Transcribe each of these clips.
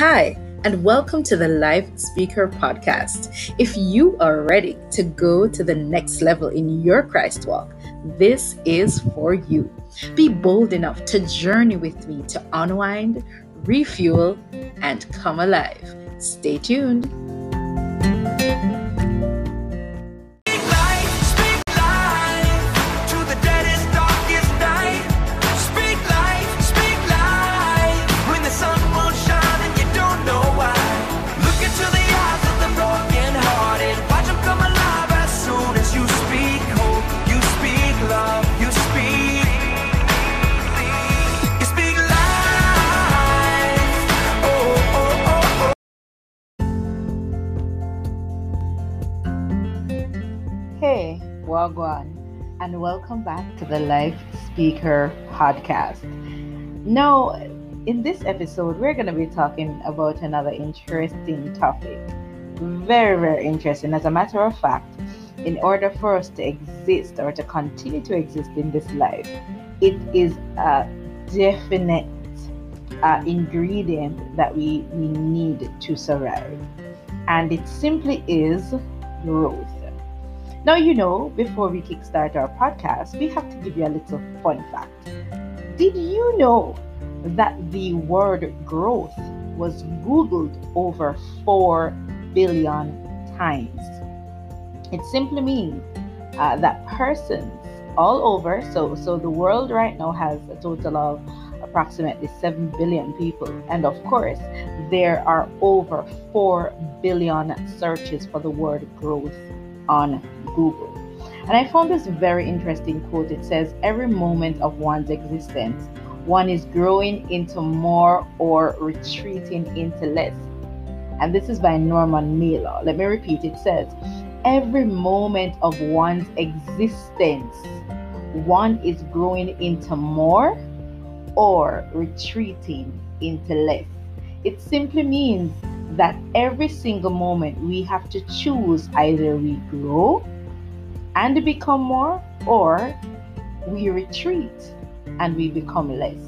Hi, and welcome to the Life Speaker Podcast. If you are ready to go to the next level in your Christ walk, this is for you. Be bold enough to journey with me to unwind, refuel, and come alive. Stay tuned. Welcome back to the Life Speaker Podcast. Now, in this episode, we're going to be talking about another interesting topic. Very, very interesting. As a matter of fact, in order for us to exist or to continue to exist in this life, it is a definite uh, ingredient that we, we need to survive. And it simply is growth now, you know, before we kickstart our podcast, we have to give you a little fun fact. Did you know that the word growth was Googled over 4 billion times? It simply means uh, that persons all over, so, so the world right now has a total of approximately 7 billion people. And of course, there are over 4 billion searches for the word growth on Google. And I found this very interesting quote. It says, Every moment of one's existence, one is growing into more or retreating into less. And this is by Norman Mailer. Let me repeat it says, Every moment of one's existence, one is growing into more or retreating into less. It simply means that every single moment we have to choose either we grow and become more or we retreat and we become less.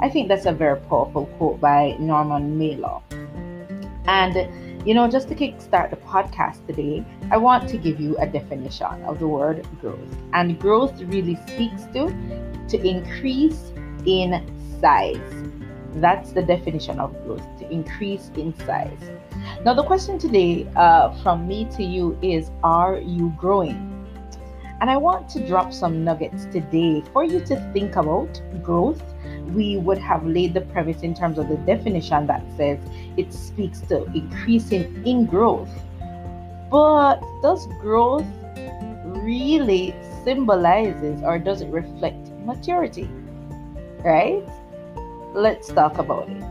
I think that's a very powerful quote by Norman Mailer. And you know, just to kickstart the podcast today, I want to give you a definition of the word growth. And growth really speaks to to increase in size. That's the definition of growth, to increase in size. Now, the question today uh, from me to you is Are you growing? And I want to drop some nuggets today for you to think about growth. We would have laid the premise in terms of the definition that says it speaks to increasing in growth. But does growth really symbolizes or does it reflect maturity? Right? Let's talk about it.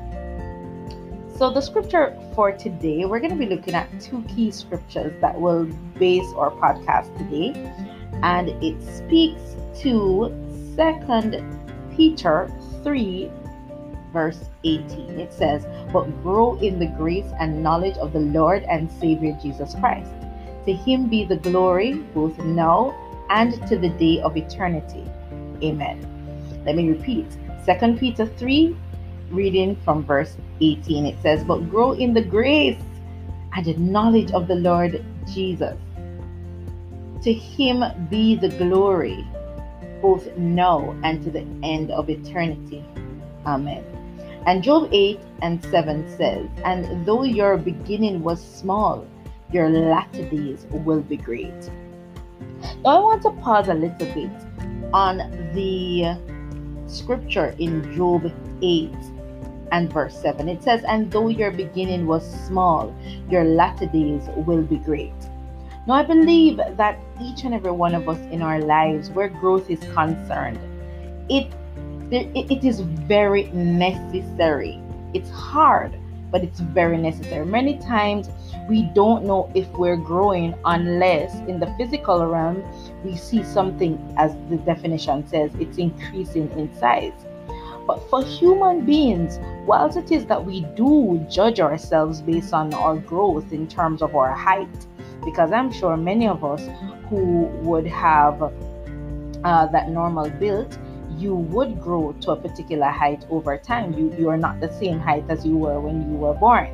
So, the scripture for today, we're going to be looking at two key scriptures that will base our podcast today and it speaks to second peter 3 verse 18 it says but grow in the grace and knowledge of the lord and savior jesus christ. To him be the glory both now and to the day of eternity. Amen. Let me repeat. Second peter 3 reading from verse 18 it says but grow in the grace and knowledge of the lord jesus to him be the glory, both now and to the end of eternity. Amen. And Job 8 and 7 says, And though your beginning was small, your latter days will be great. Now I want to pause a little bit on the scripture in Job 8 and verse 7. It says, And though your beginning was small, your latter days will be great. Now, I believe that each and every one of us in our lives, where growth is concerned, it, it, is very necessary. It's hard, but it's very necessary. Many times we don't know if we're growing unless in the physical realm we see something, as the definition says, it's increasing in size. But for human beings, whilst it is that we do judge ourselves based on our growth in terms of our height, because I'm sure many of us who would have uh, that normal build, you would grow to a particular height over time. You you are not the same height as you were when you were born.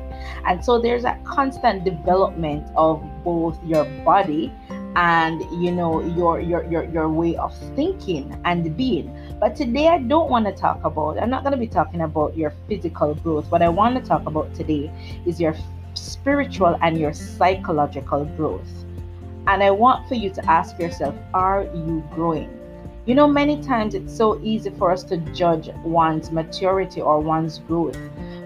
And so there's a constant development of both your body and you know your your your your way of thinking and being but today i don't want to talk about i'm not going to be talking about your physical growth what i want to talk about today is your spiritual and your psychological growth. And i want for you to ask yourself are you growing? You know many times it's so easy for us to judge one's maturity or one's growth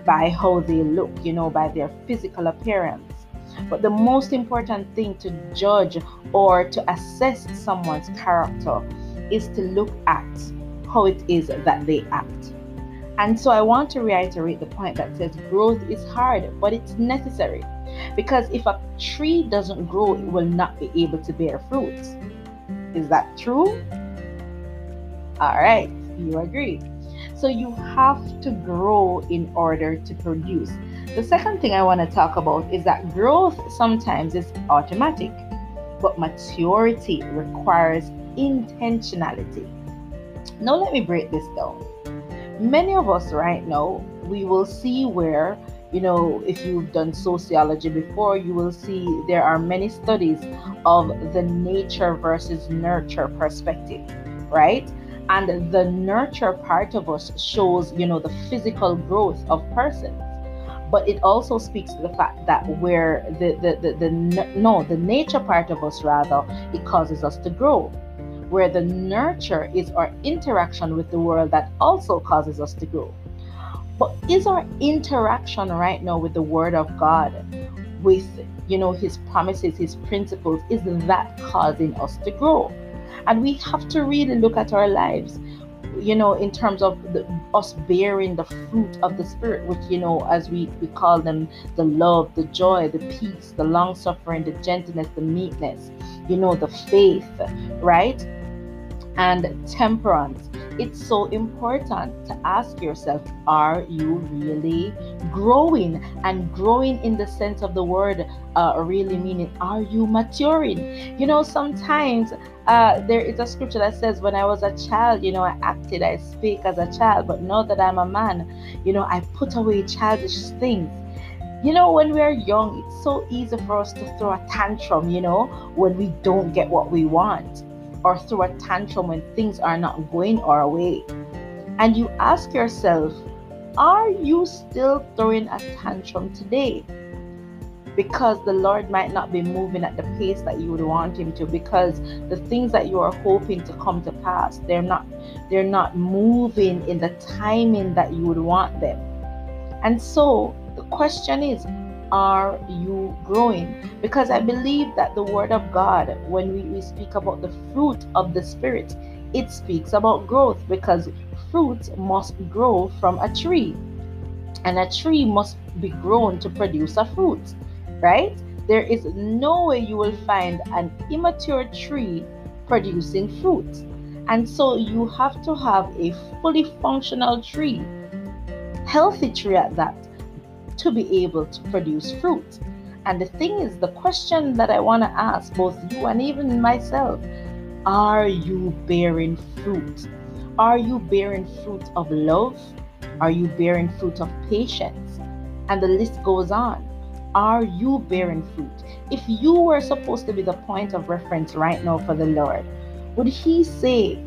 by how they look you know by their physical appearance. But the most important thing to judge or to assess someone's character is to look at how it is that they act. And so I want to reiterate the point that says growth is hard, but it's necessary. Because if a tree doesn't grow, it will not be able to bear fruit. Is that true? All right, you agree. So you have to grow in order to produce. The second thing I want to talk about is that growth sometimes is automatic, but maturity requires intentionality. Now, let me break this down. Many of us right now, we will see where, you know, if you've done sociology before, you will see there are many studies of the nature versus nurture perspective, right? And the nurture part of us shows, you know, the physical growth of persons but it also speaks to the fact that where the, the, the, the no the nature part of us rather it causes us to grow where the nurture is our interaction with the world that also causes us to grow but is our interaction right now with the word of god with you know his promises his principles is that causing us to grow and we have to really look at our lives you know, in terms of the, us bearing the fruit of the Spirit, which, you know, as we, we call them the love, the joy, the peace, the long suffering, the gentleness, the meekness, you know, the faith, right? And temperance. It's so important to ask yourself are you really growing? And growing in the sense of the word uh, really meaning are you maturing? You know sometimes uh, there is a scripture that says when i was a child you know i acted i speak as a child but now that i'm a man you know i put away childish things. You know, when we're young, it's so easy for us to throw a tantrum, you know, when we don't get what we want or throw a tantrum when things are not going our way. And you ask yourself, are you still throwing a tantrum today? Because the Lord might not be moving at the pace that you would want him to, because the things that you are hoping to come to pass, they're not they're not moving in the timing that you would want them. And so the question is, are you growing? Because I believe that the Word of God, when we, we speak about the fruit of the Spirit, it speaks about growth because fruit must grow from a tree, and a tree must be grown to produce a fruit, right? There is no way you will find an immature tree producing fruit. And so you have to have a fully functional tree, healthy tree at that, to be able to produce fruit. And the thing is, the question that I want to ask both you and even myself are you bearing fruit? Are you bearing fruit of love? Are you bearing fruit of patience? And the list goes on. Are you bearing fruit? If you were supposed to be the point of reference right now for the Lord, would He say,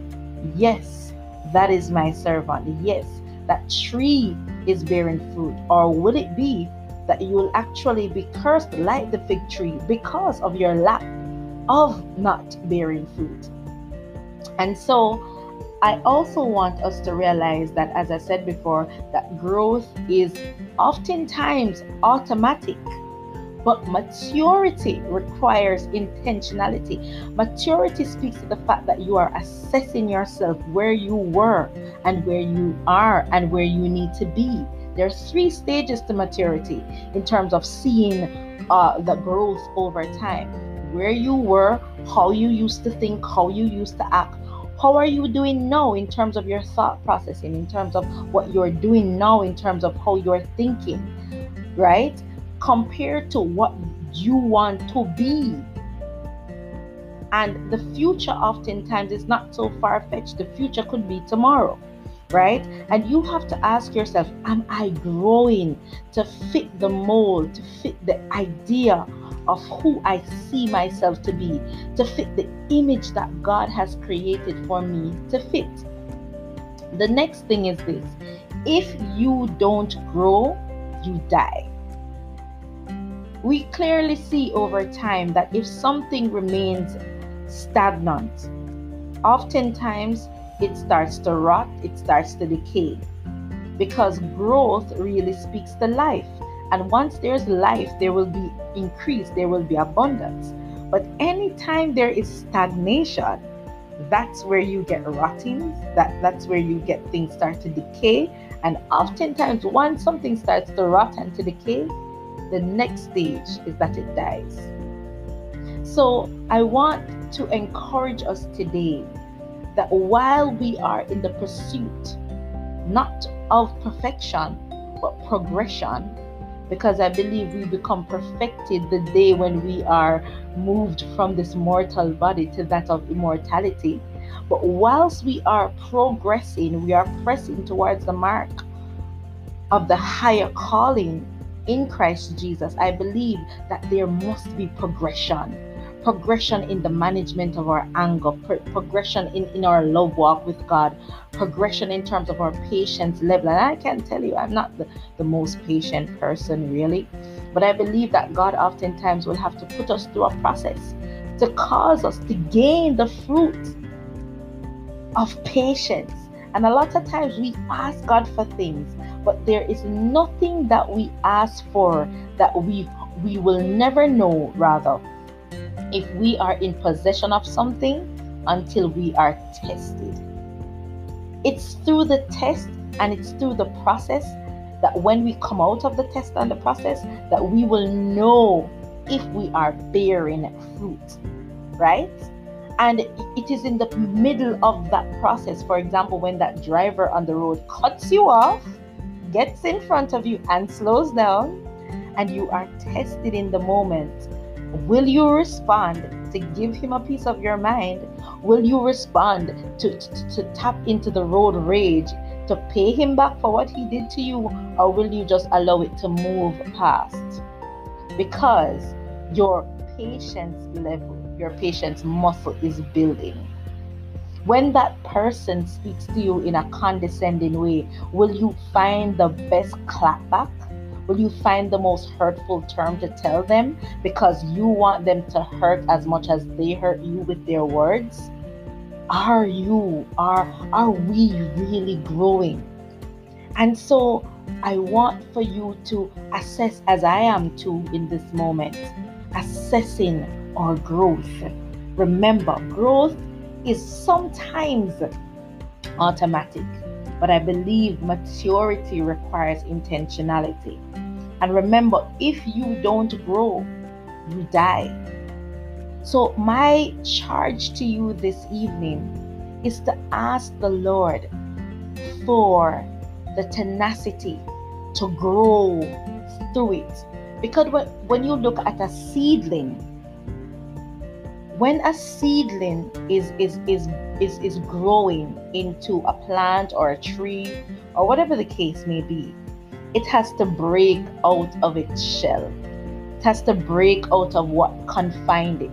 Yes, that is my servant? Yes, that tree is bearing fruit? Or would it be that you will actually be cursed like the fig tree because of your lack of not bearing fruit? And so, I also want us to realize that, as I said before, that growth is oftentimes automatic but maturity requires intentionality. Maturity speaks to the fact that you are assessing yourself where you were and where you are and where you need to be. There's three stages to maturity in terms of seeing uh, the growth over time. Where you were, how you used to think, how you used to act, how are you doing now in terms of your thought processing in terms of what you're doing now in terms of how you're thinking right compared to what you want to be. And the future oftentimes is not so far fetched. The future could be tomorrow, right? And you have to ask yourself, am I growing to fit the mold, to fit the idea of who I see myself to be, to fit the image that God has created for me to fit? The next thing is this if you don't grow, you die. We clearly see over time that if something remains stagnant, oftentimes it starts to rot, it starts to decay. Because growth really speaks to life. And once there's life, there will be increase, there will be abundance. But anytime there is stagnation, that's where you get rotting, that, that's where you get things start to decay. And oftentimes, once something starts to rot and to decay, the next stage is that it dies. So I want to encourage us today that while we are in the pursuit not of perfection but progression, because I believe we become perfected the day when we are moved from this mortal body to that of immortality. But whilst we are progressing, we are pressing towards the mark of the higher calling in Christ Jesus. I believe that there must be progression progression in the management of our anger, pro- progression in, in our love walk with God, progression in terms of our patience level. And I can tell you, I'm not the, the most patient person, really, but I believe that God oftentimes will have to put us through a process to cause us to gain the fruit of patience. And a lot of times we ask God for things, but there is nothing that we ask for that we we will never know rather if we are in possession of something until we are tested. It's through the test and it's through the process that when we come out of the test and the process that we will know if we are bearing fruit, right? And it is in the middle of that process, for example, when that driver on the road cuts you off, gets in front of you, and slows down, and you are tested in the moment Will you respond to give him a piece of your mind? Will you respond to, to, to, tap into the road rage to pay him back for what he did to you? Or will you just allow it to move past? Because your patience level, your patience muscle is building. When that person speaks to you in a condescending way, will you find the best clapback? Will you find the most hurtful term to tell them because you want them to hurt as much as they hurt you with their words? Are you, are, are we really growing? And so I want for you to assess, as I am too in this moment, assessing our growth. Remember, growth is sometimes automatic but I believe maturity requires intentionality. And remember, if you don't grow, you die. So, my charge to you this evening is to ask the Lord for the tenacity to grow through it. Because when you look at a seedling, when a seedling is is is is, is growing into a plant or a tree or whatever the case may be it has to break out of its shell. It has to break out of what confined it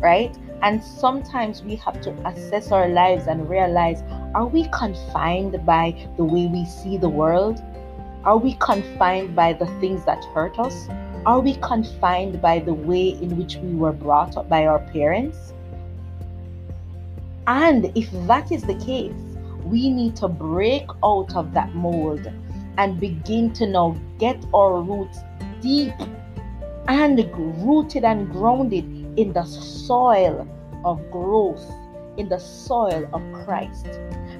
right? And sometimes we have to assess our lives and realize are we confined by the way we see the world? Are we confined by the things that hurt us are we confined by the way in which we were brought up by our parents? And if that is the case, we need to break out of that mold and begin to now get our roots deep and rooted and grounded in the soil of growth, in the soil of Christ.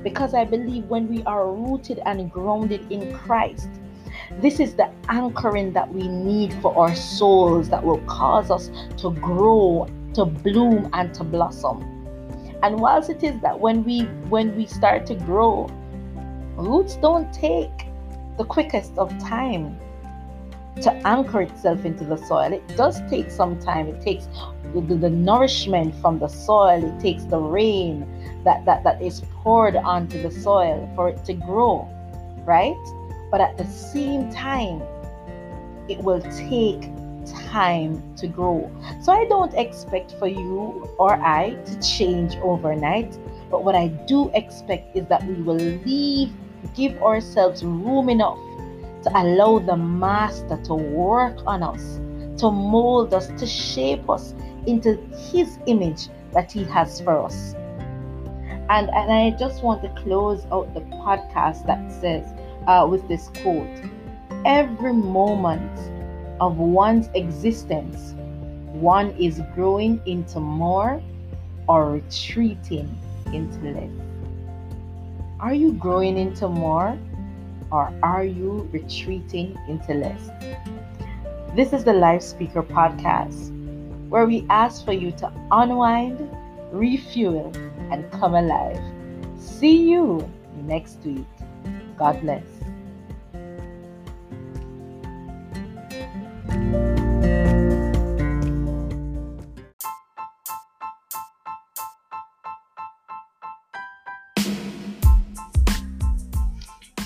Because I believe when we are rooted and grounded in Christ, this is the anchoring that we need for our souls that will cause us to grow, to bloom, and to blossom. And whilst it is that when we when we start to grow, roots don't take the quickest of time. to anchor itself into the soil. It does take some time. It takes the, the, nourishment from the soil, it takes the rain that, that, that is poured onto the soil for it to grow, right? But at the same time, it will take time to grow. So I don't expect for you or I to change overnight. But what I do expect is that we will leave, give ourselves room enough to allow the Master to work on us, to mold us, to shape us into His image that He has for us. And, and I just want to close out the podcast that says, uh, with this quote Every moment of one's existence, one is growing into more or retreating into less. Are you growing into more or are you retreating into less? This is the Life Speaker Podcast, where we ask for you to unwind, refuel, and come alive. See you next week. God bless.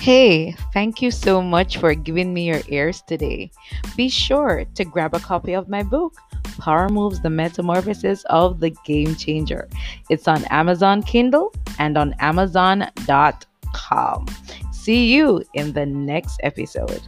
Hey, thank you so much for giving me your ears today. Be sure to grab a copy of my book, Power Moves The Metamorphosis of the Game Changer. It's on Amazon Kindle and on Amazon.com. See you in the next episode.